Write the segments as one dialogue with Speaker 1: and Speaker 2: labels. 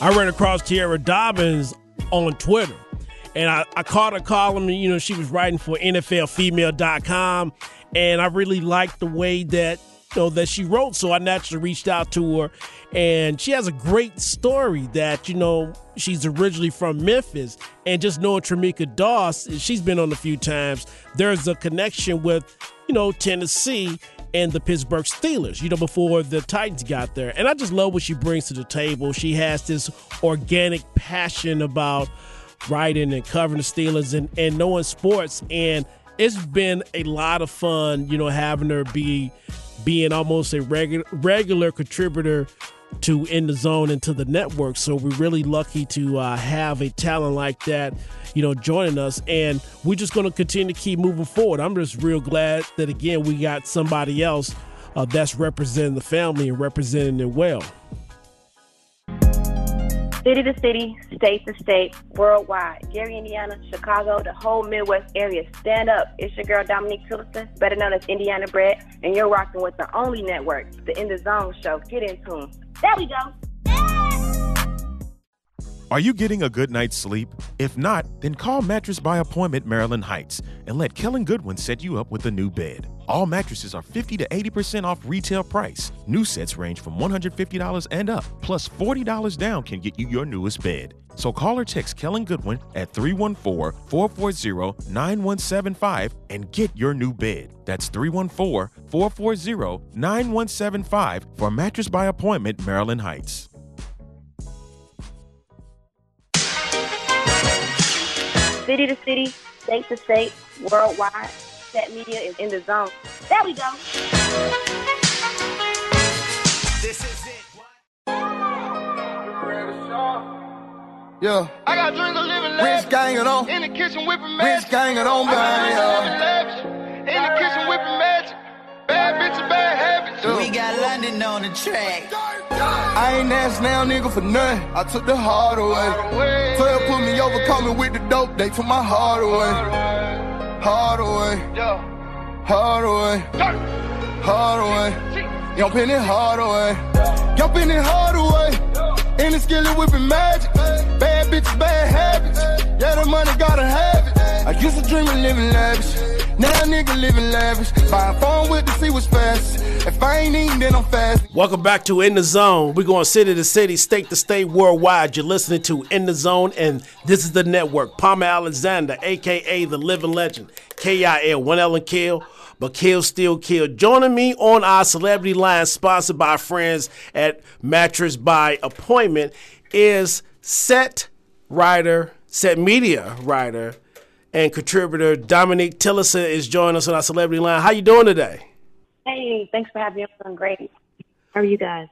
Speaker 1: I ran across Tierra Dobbins on Twitter. And I, I caught her column, you know, she was writing for NFLfemale.com. And I really liked the way that, you know, that she wrote. So I naturally reached out to her. And she has a great story that, you know, she's originally from Memphis. And just knowing Tremecca Doss, she's been on a few times, there's a connection with, you know, Tennessee and the Pittsburgh Steelers, you know, before the Titans got there. And I just love what she brings to the table. She has this organic passion about writing and covering the Steelers and, and knowing sports. And it's been a lot of fun, you know, having her be being almost a regular regular contributor to in the zone and to the network. So we're really lucky to uh, have a talent like that, you know, joining us. And we're just going to continue to keep moving forward. I'm just real glad that again we got somebody else uh, that's representing the family and representing it well
Speaker 2: city to city, state to state, worldwide. Gary, Indiana, Chicago, the whole Midwest area. Stand up. It's your girl Dominique Tillotson, better known as Indiana Bred, and you're rocking with the only network, the In the Zone Show. Get in tune. There we go.
Speaker 3: Are you getting a good night's sleep? If not, then call Mattress by Appointment Maryland Heights and let Kellen Goodwin set you up with a new bed. All mattresses are 50 to 80% off retail price. New sets range from $150 and up, plus $40 down can get you your newest bed. So call or text Kellen Goodwin at 314 440 9175 and get your new bed. That's 314 440 9175 for Mattress by Appointment Maryland Heights.
Speaker 2: city to city, state to state, worldwide. Set Media is in the zone. There we go. This is
Speaker 4: Yeah. I got drink a living lavish. Rich gang it on. In the kitchen whipping magic. Rich gang it on, man. In the kitchen whipping magic. Bad bitches, bad habits.
Speaker 5: Yeah. We got London on the track.
Speaker 4: I ain't asked now, nigga, for nothing. I took the heart away. 12 put me over, call me with the dope. They took my heart away. Heart away. Heart away. Heart away. Young Penny hard away. Young Penny hard away. In the skillet whipping magic. Bad bitches, bad habits. Yeah, the money gotta have it. I used to dream of living lavish. Now nigga living lavish. Buy a phone with the see what's fast. If I ain't eating, then I'm fast.
Speaker 1: Welcome back to In the Zone. We're going city to city, state to state, worldwide. You're listening to In the Zone, and this is the network. Palmer Alexander, aka the living legend. KIL, one Ellen Kill but kill still kill. Joining me on our celebrity line, sponsored by friends at Mattress by Appointment, is set writer, set media writer, and contributor Dominique Tillotson is joining us on our celebrity line. How you doing today?
Speaker 2: Hey, thanks for having me. I'm doing great. How are you guys?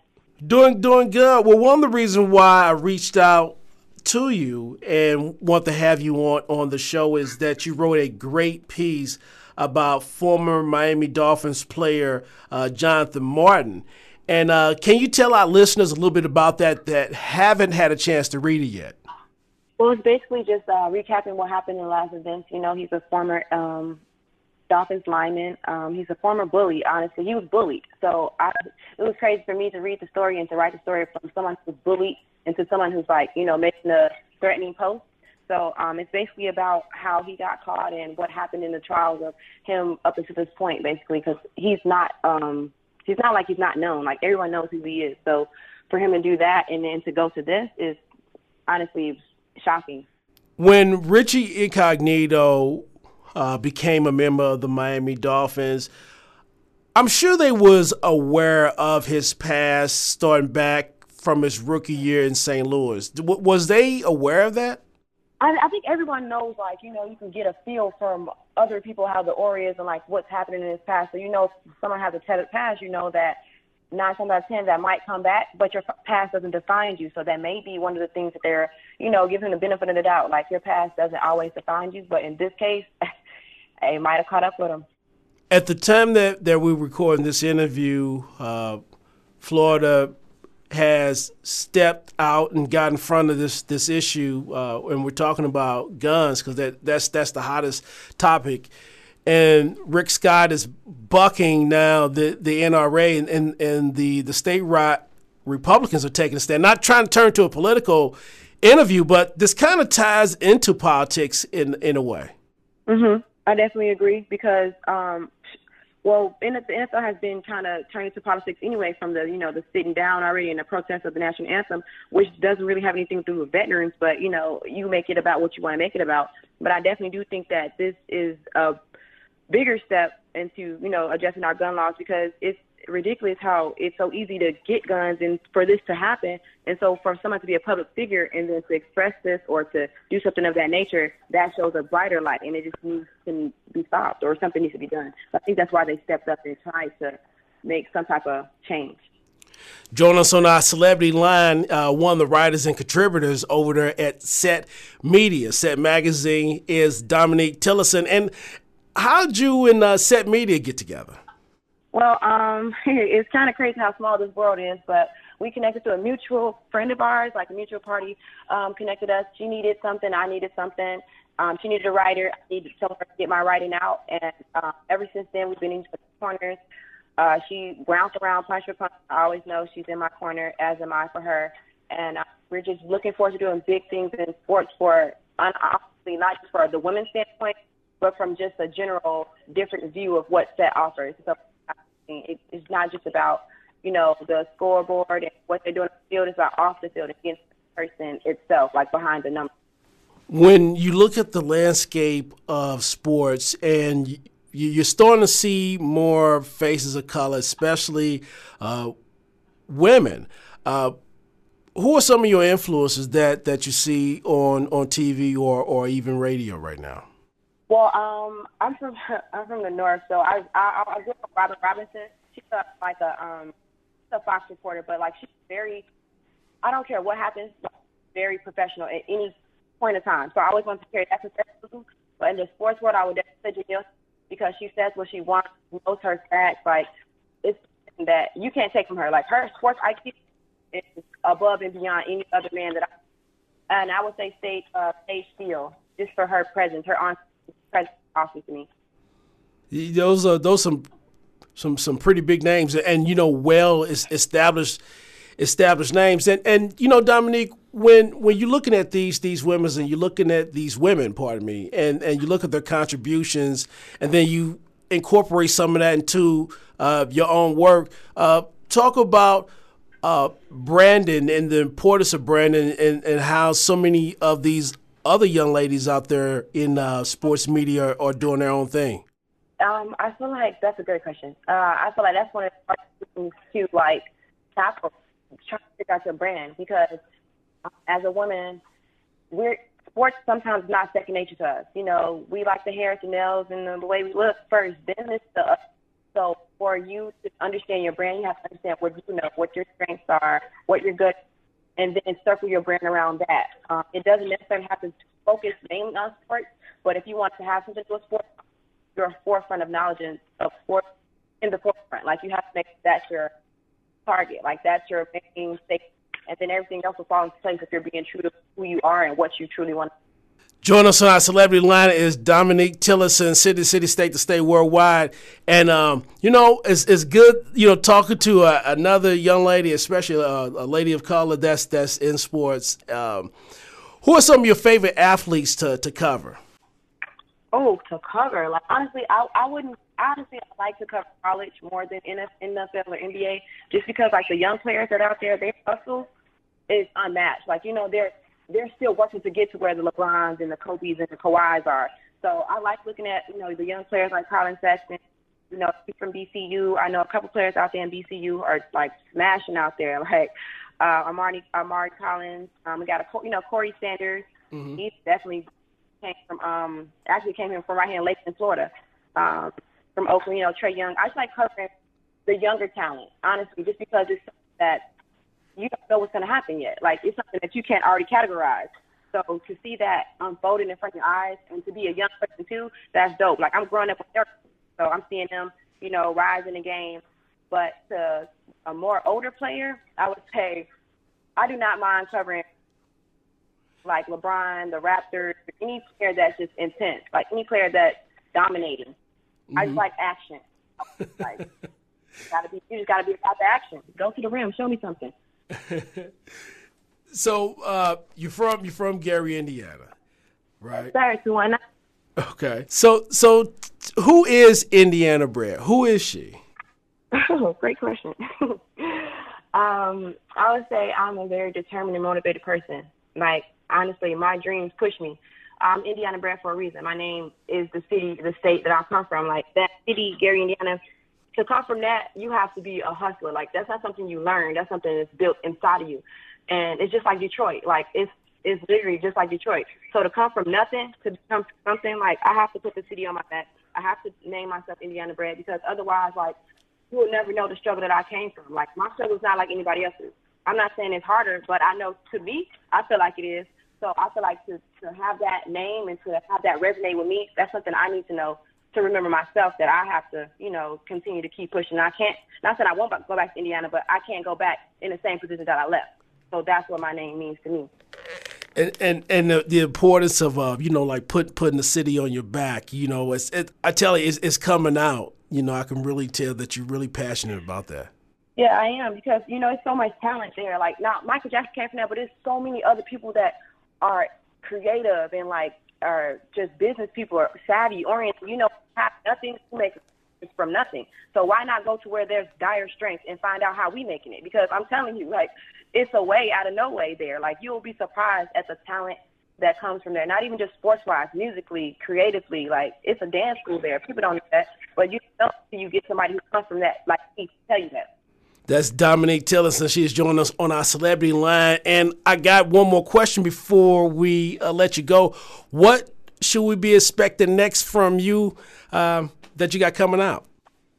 Speaker 1: Doing doing good. Well, one of the reasons why I reached out to you and want to have you on on the show is that you wrote a great piece about former Miami Dolphins player uh, Jonathan Martin. And uh, can you tell our listeners a little bit about that that haven't had a chance to read it yet?
Speaker 2: Well, it's basically just uh, recapping what happened in the last events. You know, he's a former um, Dolphins lineman. Um, he's a former bully. Honestly, he was bullied. So I, it was crazy for me to read the story and to write the story from someone who's bullied into someone who's like, you know, making a threatening post. So um, it's basically about how he got caught and what happened in the trials of him up until this point, basically, because he's not um, he's not like he's not known. Like everyone knows who he is. So for him to do that and then to go to this is honestly shocking.
Speaker 1: When Richie Incognito uh, became a member of the Miami Dolphins, I'm sure they was aware of his past, starting back from his rookie year in St. Louis. Was they aware of that?
Speaker 2: I, I think everyone knows, like you know, you can get a feel from other people how the aura is and like what's happening in his past. So you know, if someone has a tethered past, you know that nine times out of ten that might come back, but your past doesn't define you. So that may be one of the things that they're, you know, giving the benefit of the doubt. Like your past doesn't always define you, but in this case, it might have caught up with him.
Speaker 1: At the time that, that we were recording this interview, uh, Florida has stepped out and got in front of this this issue, uh, and we're talking about guns because that that's that's the hottest topic and Rick Scott is bucking now the, the NRA and, and, and the, the state right Republicans are taking a stand. Not trying to turn to a political interview, but this kind of ties into politics in in a way.
Speaker 2: Mm-hmm. I definitely agree because um, well, the NFL has been kind of turning to politics anyway from the, you know, the sitting down already and the protest of the national anthem, which doesn't really have anything to do with veterans, but, you know, you make it about what you want to make it about. But I definitely do think that this is a bigger step into, you know, adjusting our gun laws because it's ridiculous how it's so easy to get guns and for this to happen. And so for someone to be a public figure and then to express this or to do something of that nature, that shows a brighter light and it just needs to be stopped or something needs to be done. I think that's why they stepped up and tried to make some type of change.
Speaker 1: Join us on our celebrity line, uh, one of the writers and contributors over there at Set Media. Set Magazine is Dominique Tillotson. And how'd you and uh, Set Media get together?
Speaker 2: Well, um, it's kind of crazy how small this world is, but we connected to a mutual friend of ours, like a mutual party, um, connected us. She needed something, I needed something. Um, she needed a writer, I needed someone to get my writing out, and uh, ever since then we've been in corners. Uh, she rounds around, punch for punch. I always know she's in my corner, as am I for her. And uh, we're just looking forward to doing big things in sports for, honestly, not just for the women's standpoint, but from just a general different view of what set offers. So it, it's not just about you know the scoreboard and what they're doing on the field. It's about off the field against the person itself, like behind the number.
Speaker 1: When you look at the landscape of sports and you're starting to see more faces of color, especially uh, women. Uh, who are some of your influences that, that you see on, on TV or, or even radio right now?
Speaker 2: Well, um, I'm from I'm from the north, so I I, I grew up with Robin Robinson. She's a, like a um, she's a Fox reporter, but like she's very. I don't care what happens, very professional at any point of time. So I always want to carry that professionalism. But in the sports world, I would definitely Janelle because she says what she wants, knows her facts. Like it's that you can't take from her. Like her sports IQ is above and beyond any other man that I. And I would say stage uh, Sage Steele just for her presence, her on awesome to me.
Speaker 1: Those are those some some some pretty big names, and you know, well established established names. And and you know, Dominique, when when you're looking at these these women and you're looking at these women, pardon me, and and you look at their contributions, and then you incorporate some of that into uh, your own work. Uh, talk about uh, branding and the importance of Brandon and, and how so many of these other young ladies out there in uh, sports media are, doing their own thing?
Speaker 2: Um, I feel like that's a great question. Uh, I feel like that's one of the things to like tackle, trying to figure out your brand because uh, as a woman, we're sports sometimes not second nature to us. You know, we like the hair, the nails, and the, the way we look first. Then it's the so for you to understand your brand, you have to understand what you know, what your strengths are, what you're good and then circle your brand around that. Um, it doesn't necessarily have to focus mainly on sports, but if you want to have something to a sport, you're forefront of knowledge in, of sports in the forefront. Like you have to make that your target, like that's your main stake, and then everything else will fall into place if you're being true to who you are and what you truly want.
Speaker 1: Join us on our celebrity line is Dominique Tillotson, City City State to State Worldwide. And, um, you know, it's, it's good, you know, talking to a, another young lady, especially a, a, lady of color that's that's in sports. Um, who are some of your favorite athletes to, to cover?
Speaker 2: Oh, to cover. Like, honestly, I, I wouldn't, honestly, I like to cover college more than NFL or NBA just because, like, the young players that are out there, their hustle is unmatched. Like, you know, they're, they're still working to get to where the LeBrons and the Kobe's and the Kawhis are. So I like looking at you know the young players like Collin Sexton. You know, from BCU. I know a couple players out there in BCU are like smashing out there. Like uh, Amari Amari Collins. Um, we got a you know Corey Sanders. Mm-hmm. He definitely came from um actually came here from right here in Lakeland, Florida. Um, from Oakland. You know Trae Young. I just like covering the younger talent, honestly, just because it's that you don't know what's going to happen yet. Like it's something that you can't already categorize. So to see that unfolding in front of your eyes and to be a young person too, that's dope. Like I'm growing up with their, so I'm seeing them, you know, rise in the game. But to a more older player, I would say I do not mind covering like LeBron, the Raptors, any player that's just intense, like any player that's dominating. Mm-hmm. I just mm-hmm. like action. like, gotta be, you just gotta be about the action. Go to the rim, show me something.
Speaker 1: so uh, you're from you're from Gary, Indiana, right?
Speaker 2: Sorry, one.
Speaker 1: Okay. So so who is Indiana Bred? Who is she?
Speaker 2: Oh, great question. um, I would say I'm a very determined and motivated person. Like honestly, my dreams push me. I'm Indiana bred for a reason. My name is the city, the state that I come from. Like that city, Gary, Indiana. To come from that, you have to be a hustler. Like that's not something you learn. That's something that's built inside of you. And it's just like Detroit. Like it's it's literally just like Detroit. So to come from nothing to become something, like I have to put the city on my back. I have to name myself Indiana bred because otherwise, like you will never know the struggle that I came from. Like my struggle is not like anybody else's. I'm not saying it's harder, but I know to me, I feel like it is. So I feel like to, to have that name and to have that resonate with me, that's something I need to know to remember myself that I have to, you know, continue to keep pushing. I can't, not that I won't go back to Indiana, but I can't go back in the same position that I left. So that's what my name means to me.
Speaker 1: And and, and the, the importance of uh, you know like put putting the city on your back. You know, it's it, I tell you, it's, it's coming out. You know, I can really tell that you're really passionate about that.
Speaker 2: Yeah, I am because you know it's so much talent there. Like now, Michael Jackson came from there, but there's so many other people that are creative and like are just business people are savvy oriented. You know, have nothing to make from nothing. So why not go to where there's dire strength and find out how we making it? Because I'm telling you, like it's a way out of no way there. Like you'll be surprised at the talent that comes from there. Not even just sports wise, musically, creatively. Like it's a dance school there. People don't know that, but you know you get somebody who comes from that. Like he tell you that.
Speaker 1: That's Dominique Tillotson. She is joining us on our celebrity line. And I got one more question before we uh, let you go. What should we be expecting next from you um, that you got coming out?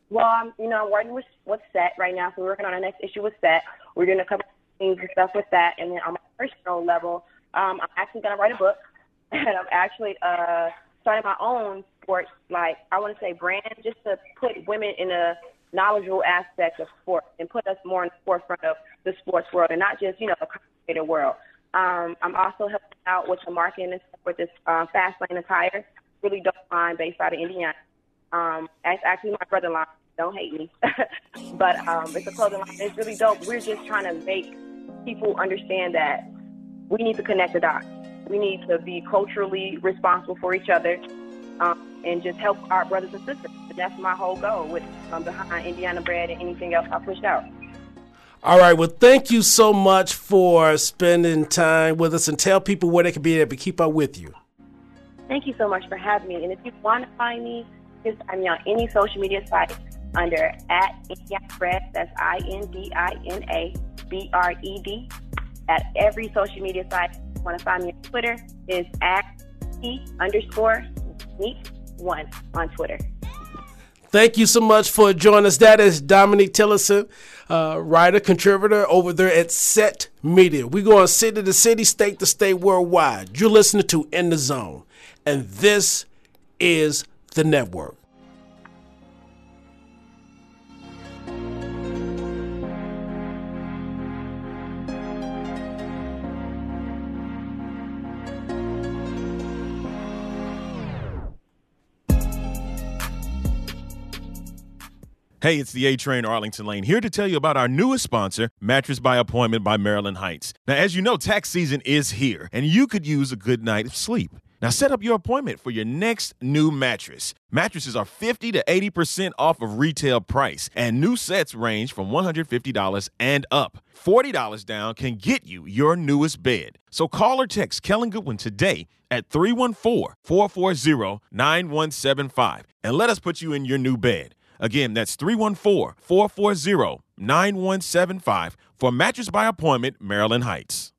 Speaker 2: Well, I'm, you know, I'm working with, with Set right now. So we're working on our next issue with Set. We're doing a couple things and stuff with that. And then on my personal level, um, I'm actually going to write a book. And I'm actually uh, starting my own sports, like, I want to say brand, just to put women in a knowledgeable aspect of sport and put us more in the forefront of the sports world and not just, you know, the world. Um, I'm also helping out with the marketing and stuff with this uh, Fast Lane Attire, really dope line based out of Indiana. Um, it's actually my brother-in-law. Don't hate me, but um, it's a clothing line. It's really dope. We're just trying to make people understand that we need to connect the dots. We need to be culturally responsible for each other um, and just help our brothers and sisters. That's my whole goal with um, behind Indiana Bred and anything else I pushed out.
Speaker 1: All right. Well, thank you so much for spending time with us and tell people where they can be able to keep up with you.
Speaker 2: Thank you so much for having me. And if you want to find me, just me on any social media site under at Bred. That's I N D I N A B R E D. At every social media site, you want to find me on Twitter is at T underscore Meet one on Twitter.
Speaker 1: Thank you so much for joining us. That is Dominique Tillotson, uh, writer, contributor over there at Set Media. We go on city to city, state to state, worldwide. You're listening to In the Zone, and this is the network.
Speaker 3: Hey, it's the A Train Arlington Lane here to tell you about our newest sponsor, Mattress by Appointment by Maryland Heights. Now, as you know, tax season is here, and you could use a good night of sleep. Now, set up your appointment for your next new mattress. Mattresses are 50 to 80% off of retail price, and new sets range from $150 and up. $40 down can get you your newest bed. So call or text Kellen Goodwin today at 314 440 9175 and let us put you in your new bed. Again, that's 314 440 9175 for Mattress by Appointment, Maryland Heights.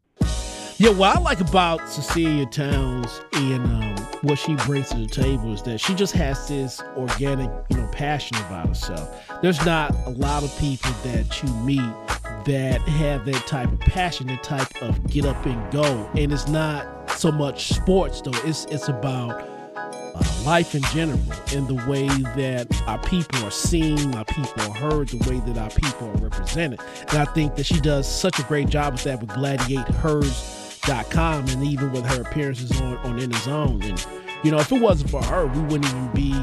Speaker 1: Yeah, what I like about Cecilia Towns and um, what she brings to the table is that she just has this organic, you know, passion about herself. There's not a lot of people that you meet that have that type of passion, that type of get up and go. And it's not so much sports though. It's it's about uh, life in general in the way that our people are seen, our people are heard, the way that our people are represented. And I think that she does such a great job with that with gladiatehers.com and even with her appearances on, on In the Zone. And, you know, if it wasn't for her, we wouldn't even be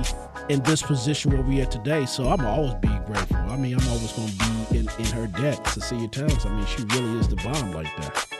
Speaker 1: in this position where we are today. So I'm always be grateful. I mean, I'm always going to be in, in her debt, Cecilia Towns. I mean, she really is the bomb like that.